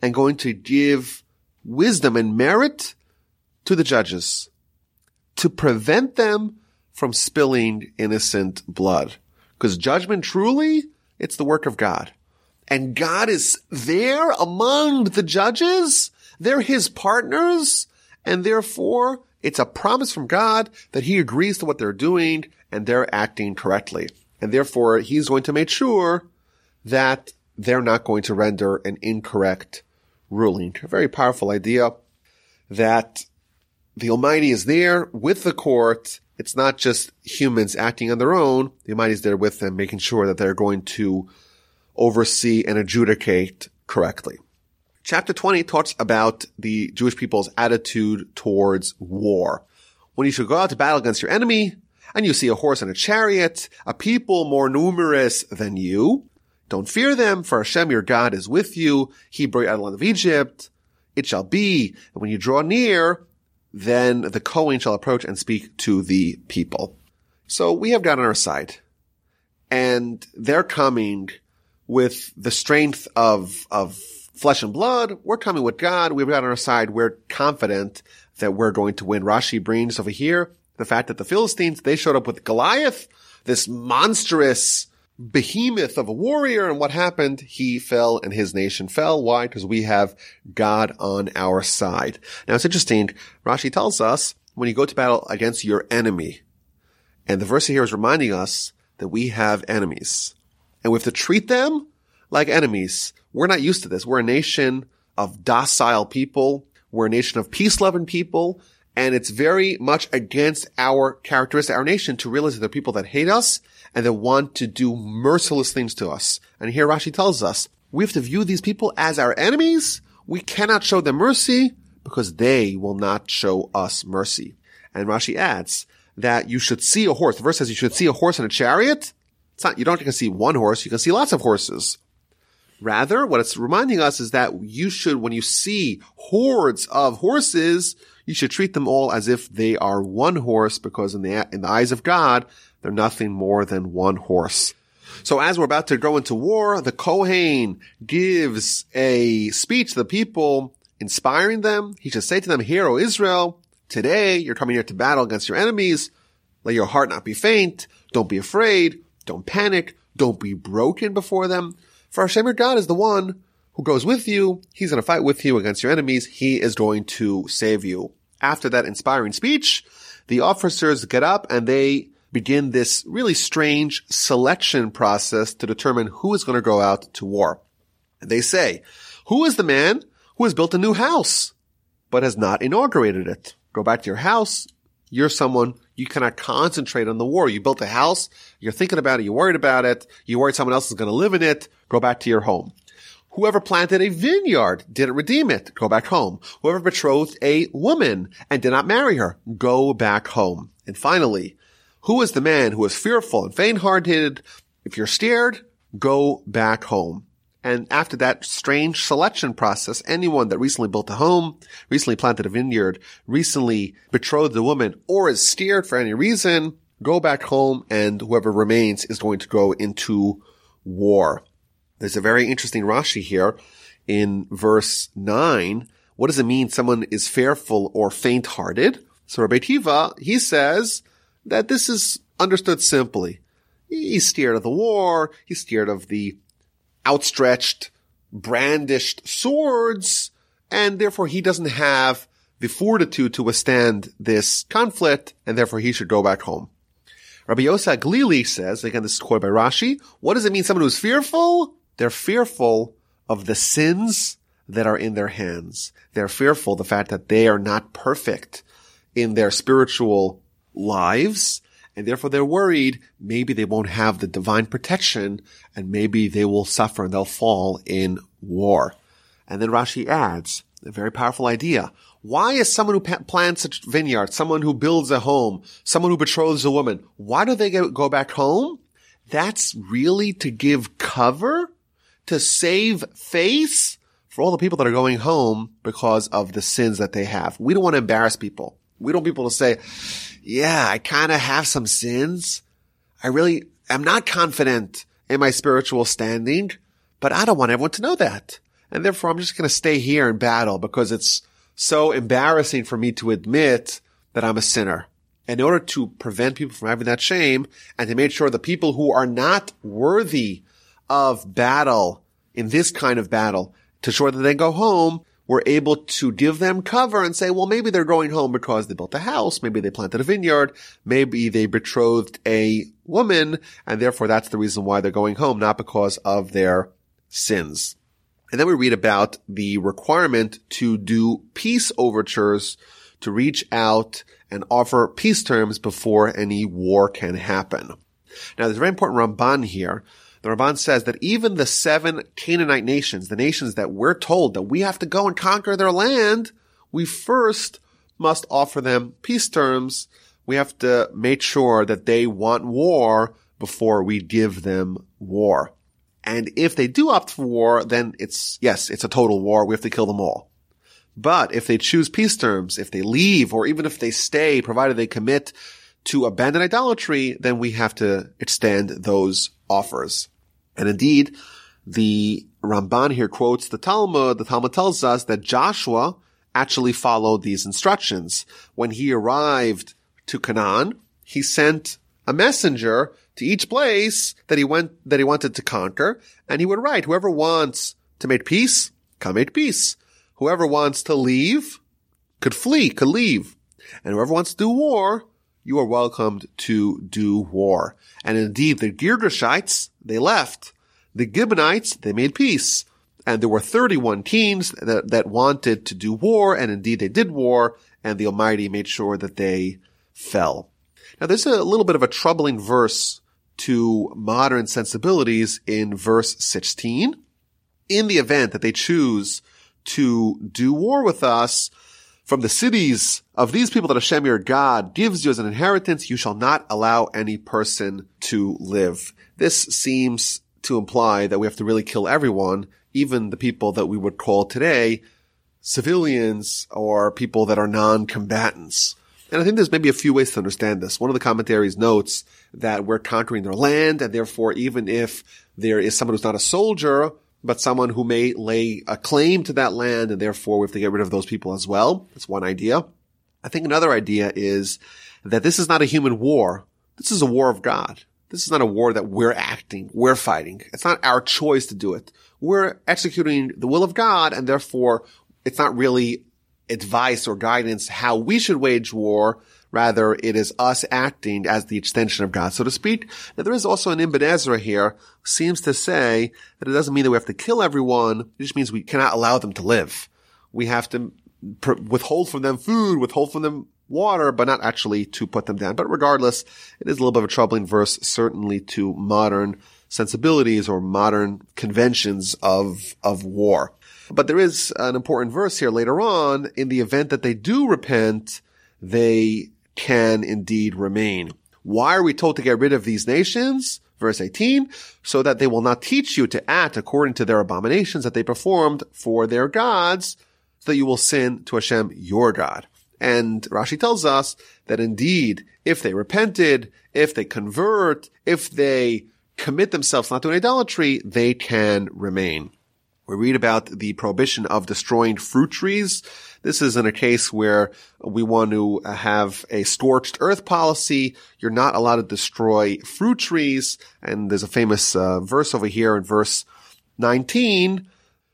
and going to give wisdom and merit to the judges to prevent them from spilling innocent blood. Because judgment truly, it's the work of God. And God is there among the judges. They're his partners. And therefore, it's a promise from God that he agrees to what they're doing and they're acting correctly. And therefore, he's going to make sure that they're not going to render an incorrect ruling. A very powerful idea that the Almighty is there with the court. It's not just humans acting on their own. The Almighty is there with them, making sure that they're going to oversee and adjudicate correctly. Chapter 20 talks about the Jewish people's attitude towards war. When you should go out to battle against your enemy, and you see a horse and a chariot, a people more numerous than you, don't fear them, for Hashem your God is with you. He brought you out of the land of Egypt. It shall be that when you draw near, then the Kohen shall approach and speak to the people. So we have God on our side. And they're coming with the strength of, of flesh and blood. We're coming with God. We've got on our side. We're confident that we're going to win. Rashi brings over here the fact that the Philistines, they showed up with Goliath, this monstrous behemoth of a warrior. And what happened? He fell and his nation fell. Why? Because we have God on our side. Now it's interesting. Rashi tells us when you go to battle against your enemy, and the verse here is reminding us that we have enemies and we have to treat them like enemies. We're not used to this. We're a nation of docile people. We're a nation of peace-loving people. And it's very much against our characteristic, our nation to realize that there are people that hate us and they want to do merciless things to us. And here Rashi tells us we have to view these people as our enemies. We cannot show them mercy because they will not show us mercy. And Rashi adds that you should see a horse. The verse says you should see a horse in a chariot. It's not, you don't to see one horse. You can see lots of horses. Rather, what it's reminding us is that you should, when you see hordes of horses, you should treat them all as if they are one horse because in the, in the eyes of God, they're nothing more than one horse. So as we're about to go into war, the Kohen gives a speech to the people, inspiring them. He should say to them, Hear, O Israel, today you're coming here to battle against your enemies. Let your heart not be faint. Don't be afraid. Don't panic. Don't be broken before them. For Hashem your God is the one who goes with you. He's going to fight with you against your enemies. He is going to save you. After that inspiring speech, the officers get up and they begin this really strange selection process to determine who is going to go out to war. They say, who is the man who has built a new house, but has not inaugurated it? Go back to your house. You're someone you cannot concentrate on the war. You built a house. You're thinking about it. You're worried about it. You're worried someone else is going to live in it. Go back to your home. Whoever planted a vineyard didn't redeem it. Go back home. Whoever betrothed a woman and did not marry her. Go back home. And finally, who is the man who is fearful and faint-hearted? If you're scared, go back home. And after that strange selection process, anyone that recently built a home, recently planted a vineyard, recently betrothed a woman, or is scared for any reason, go back home and whoever remains is going to go into war. There's a very interesting Rashi here in verse 9. What does it mean someone is fearful or faint-hearted? So Rabbi Akiva, he says that this is understood simply. He's scared of the war. He's scared of the outstretched, brandished swords. And therefore he doesn't have the fortitude to withstand this conflict. And therefore he should go back home. Rabbi Yossi HaGlili says, again, this is quoted by Rashi. What does it mean? Someone who's fearful? They're fearful of the sins that are in their hands. They're fearful the fact that they are not perfect in their spiritual lives. And therefore they're worried maybe they won't have the divine protection and maybe they will suffer and they'll fall in war. And then Rashi adds a very powerful idea. Why is someone who plants a vineyard, someone who builds a home, someone who betroths a woman, why do they go back home? That's really to give cover, to save face for all the people that are going home because of the sins that they have. We don't want to embarrass people. We don't want people to say, yeah, I kind of have some sins. I really am not confident in my spiritual standing, but I don't want everyone to know that. And therefore I'm just going to stay here and battle because it's so embarrassing for me to admit that I'm a sinner. In order to prevent people from having that shame and to make sure the people who are not worthy of battle in this kind of battle to ensure that they go home, we're able to give them cover and say, well, maybe they're going home because they built a house. Maybe they planted a vineyard. Maybe they betrothed a woman. And therefore that's the reason why they're going home, not because of their sins. And then we read about the requirement to do peace overtures to reach out and offer peace terms before any war can happen. Now there's a very important Ramban here the Ramban says that even the seven Canaanite nations, the nations that we're told that we have to go and conquer their land, we first must offer them peace terms. We have to make sure that they want war before we give them war. And if they do opt for war, then it's, yes, it's a total war. We have to kill them all. But if they choose peace terms, if they leave, or even if they stay, provided they commit to abandon idolatry, then we have to extend those offers. And indeed, the Ramban here quotes the Talmud. The Talmud tells us that Joshua actually followed these instructions. When he arrived to Canaan, he sent a messenger to each place that he went, that he wanted to conquer. And he would write, whoever wants to make peace, come make peace. Whoever wants to leave could flee, could leave. And whoever wants to do war, you are welcomed to do war. And indeed, the Girgashites, they left. The Gibeonites, they made peace. And there were 31 kings that, that wanted to do war, and indeed they did war, and the Almighty made sure that they fell. Now there's a little bit of a troubling verse to modern sensibilities in verse 16. In the event that they choose to do war with us, from the cities of these people that Hashem your God gives you as an inheritance, you shall not allow any person to live. This seems to imply that we have to really kill everyone, even the people that we would call today civilians or people that are non-combatants. And I think there's maybe a few ways to understand this. One of the commentaries notes that we're conquering their land, and therefore even if there is someone who's not a soldier, but someone who may lay a claim to that land and therefore we have to get rid of those people as well. That's one idea. I think another idea is that this is not a human war. This is a war of God. This is not a war that we're acting, we're fighting. It's not our choice to do it. We're executing the will of God and therefore it's not really advice or guidance how we should wage war. Rather, it is us acting as the extension of God, so to speak. Now, there is also an Ibn Ezra here seems to say that it doesn't mean that we have to kill everyone. It just means we cannot allow them to live. We have to withhold from them food, withhold from them water, but not actually to put them down. But regardless, it is a little bit of a troubling verse, certainly to modern sensibilities or modern conventions of, of war. But there is an important verse here later on. In the event that they do repent, they can indeed remain. Why are we told to get rid of these nations? Verse 18, so that they will not teach you to act according to their abominations that they performed for their gods, so that you will sin to Hashem, your God. And Rashi tells us that indeed, if they repented, if they convert, if they commit themselves not to an idolatry, they can remain. We read about the prohibition of destroying fruit trees. This is in a case where we want to have a scorched earth policy. You're not allowed to destroy fruit trees. And there's a famous uh, verse over here in verse 19.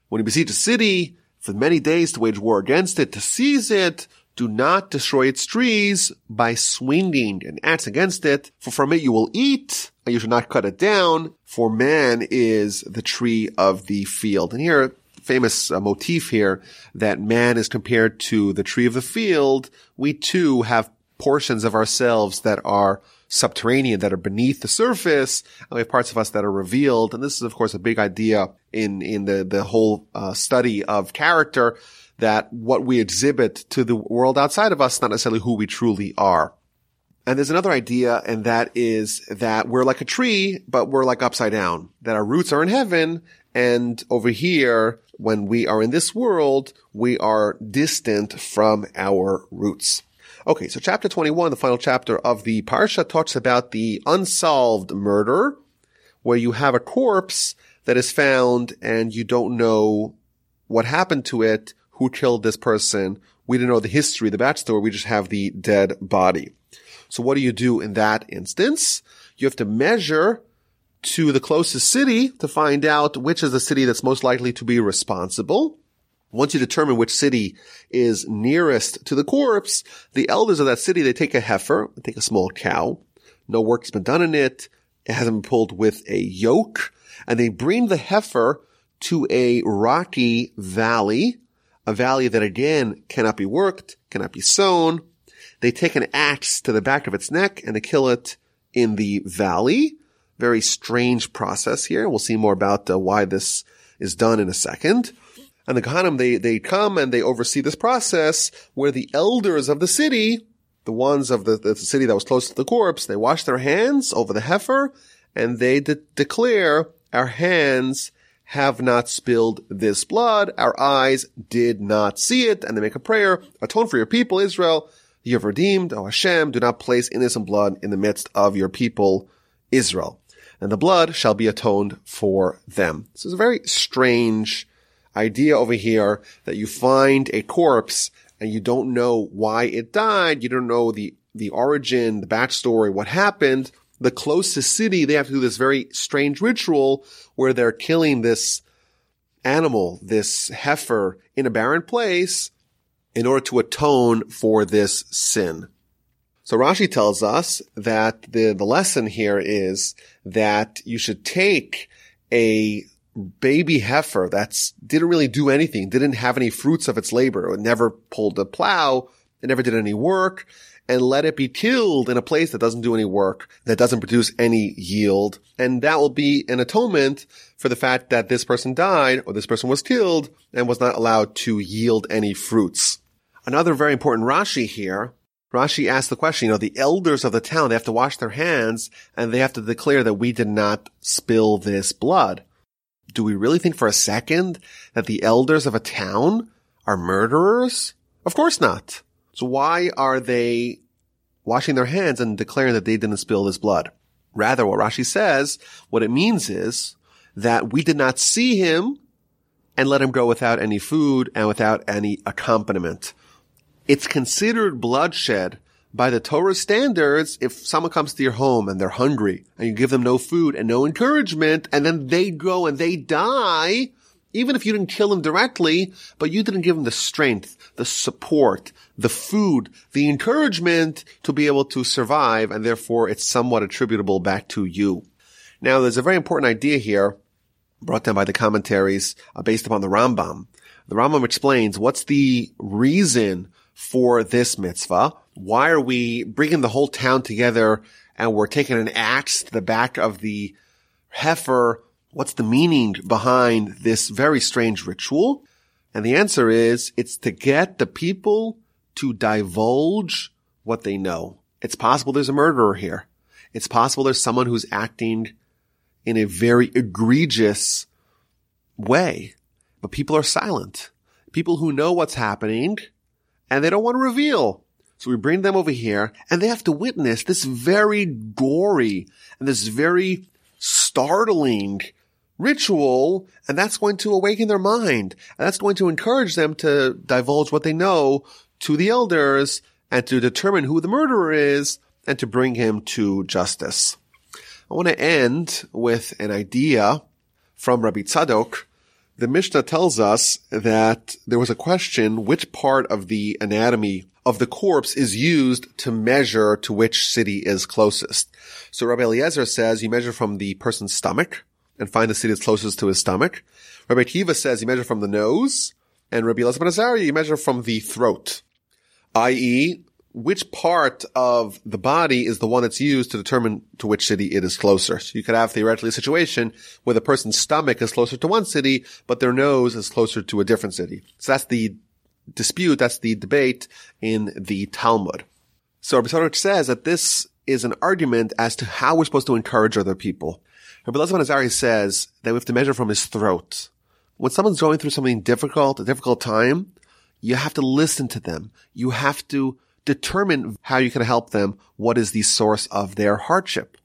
When you besiege a city for many days to wage war against it, to seize it, do not destroy its trees by swinging an axe against it, for from it you will eat, and you should not cut it down, for man is the tree of the field. And here, famous uh, motif here, that man is compared to the tree of the field. We too have portions of ourselves that are subterranean, that are beneath the surface, and we have parts of us that are revealed. And this is, of course, a big idea in, in the, the whole uh, study of character that what we exhibit to the world outside of us not necessarily who we truly are. And there's another idea, and that is that we're like a tree, but we're like upside down. That our roots are in heaven, and over here, when we are in this world, we are distant from our roots. Okay, so chapter 21, the final chapter of the Parsha talks about the unsolved murder, where you have a corpse that is found and you don't know what happened to it, who killed this person. We didn't know the history, the backstory. We just have the dead body. So what do you do in that instance? You have to measure to the closest city to find out which is the city that's most likely to be responsible. Once you determine which city is nearest to the corpse, the elders of that city, they take a heifer, they take a small cow. No work's been done in it. It hasn't been pulled with a yoke and they bring the heifer to a rocky valley, a valley that again cannot be worked, cannot be sown. They take an axe to the back of its neck and they kill it in the valley. Very strange process here. We'll see more about uh, why this is done in a second. And the Kohanim, they, they come and they oversee this process where the elders of the city, the ones of the, the city that was close to the corpse, they wash their hands over the heifer and they de- declare our hands have not spilled this blood. Our eyes did not see it. And they make a prayer, atone for your people, Israel. You have redeemed, O Hashem, do not place innocent blood in the midst of your people, Israel. And the blood shall be atoned for them. So it's a very strange idea over here that you find a corpse and you don't know why it died. You don't know the, the origin, the backstory, what happened the closest city, they have to do this very strange ritual where they're killing this animal, this heifer in a barren place in order to atone for this sin. So Rashi tells us that the, the lesson here is that you should take a baby heifer that's didn't really do anything, didn't have any fruits of its labor, it never pulled a plow, it never did any work, and let it be killed in a place that doesn't do any work, that doesn't produce any yield. And that will be an atonement for the fact that this person died or this person was killed and was not allowed to yield any fruits. Another very important Rashi here, Rashi asks the question, you know, the elders of the town, they have to wash their hands and they have to declare that we did not spill this blood. Do we really think for a second that the elders of a town are murderers? Of course not. So why are they washing their hands and declaring that they didn't spill this blood? Rather, what Rashi says, what it means is that we did not see him and let him go without any food and without any accompaniment. It's considered bloodshed by the Torah standards if someone comes to your home and they're hungry and you give them no food and no encouragement and then they go and they die even if you didn't kill them directly, but you didn't give them the strength, the support, the food, the encouragement to be able to survive, and therefore it's somewhat attributable back to you. Now, there's a very important idea here brought down by the commentaries uh, based upon the Rambam. The Rambam explains what's the reason for this mitzvah? Why are we bringing the whole town together and we're taking an axe to the back of the heifer What's the meaning behind this very strange ritual? And the answer is it's to get the people to divulge what they know. It's possible there's a murderer here. It's possible there's someone who's acting in a very egregious way, but people are silent. People who know what's happening and they don't want to reveal. So we bring them over here and they have to witness this very gory and this very startling ritual and that's going to awaken their mind and that's going to encourage them to divulge what they know to the elders and to determine who the murderer is and to bring him to justice. I want to end with an idea from Rabbi Tzadok. The Mishnah tells us that there was a question which part of the anatomy of the corpse is used to measure to which city is closest. So Rabbi Eliezer says you measure from the person's stomach, and find the city that's closest to his stomach. Rabbi Akiva says you measure from the nose, and Rabbi Elazar ben you measure from the throat, i.e., which part of the body is the one that's used to determine to which city it is closer. So you could have theoretically a situation where the person's stomach is closer to one city, but their nose is closer to a different city. So that's the dispute, that's the debate in the Talmud. So Rabbi says that this is an argument as to how we're supposed to encourage other people. Rabbi Elazar Azari says that we have to measure from his throat. When someone's going through something difficult, a difficult time, you have to listen to them. You have to determine how you can help them. What is the source of their hardship?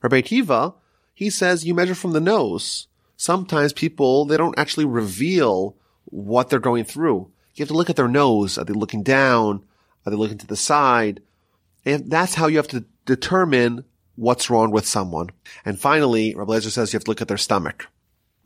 Rabbi Akiva, he says you measure from the nose. Sometimes people, they don't actually reveal what they're going through. you have to look at their nose. Are they looking down? Are they looking to the side? And that's how you have to determine what's wrong with someone. And finally, Rabbi Eliezer says you have to look at their stomach,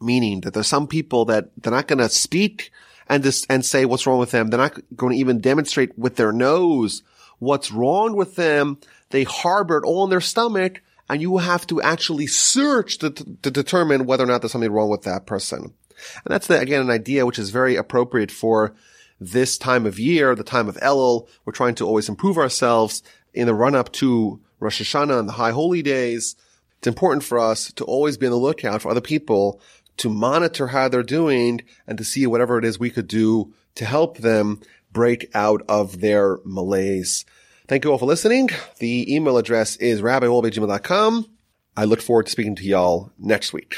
meaning that there's some people that they're not going to speak and and say what's wrong with them. They're not going to even demonstrate with their nose what's wrong with them. They harbor it all in their stomach and you have to actually search to, to determine whether or not there's something wrong with that person. And that's the, again an idea which is very appropriate for this time of year, the time of Elul. We're trying to always improve ourselves in the run up to Rosh Hashanah and the high holy days. It's important for us to always be on the lookout for other people to monitor how they're doing and to see whatever it is we could do to help them break out of their malaise. Thank you all for listening. The email address is rabbiwolbe.gmail.com. I look forward to speaking to y'all next week.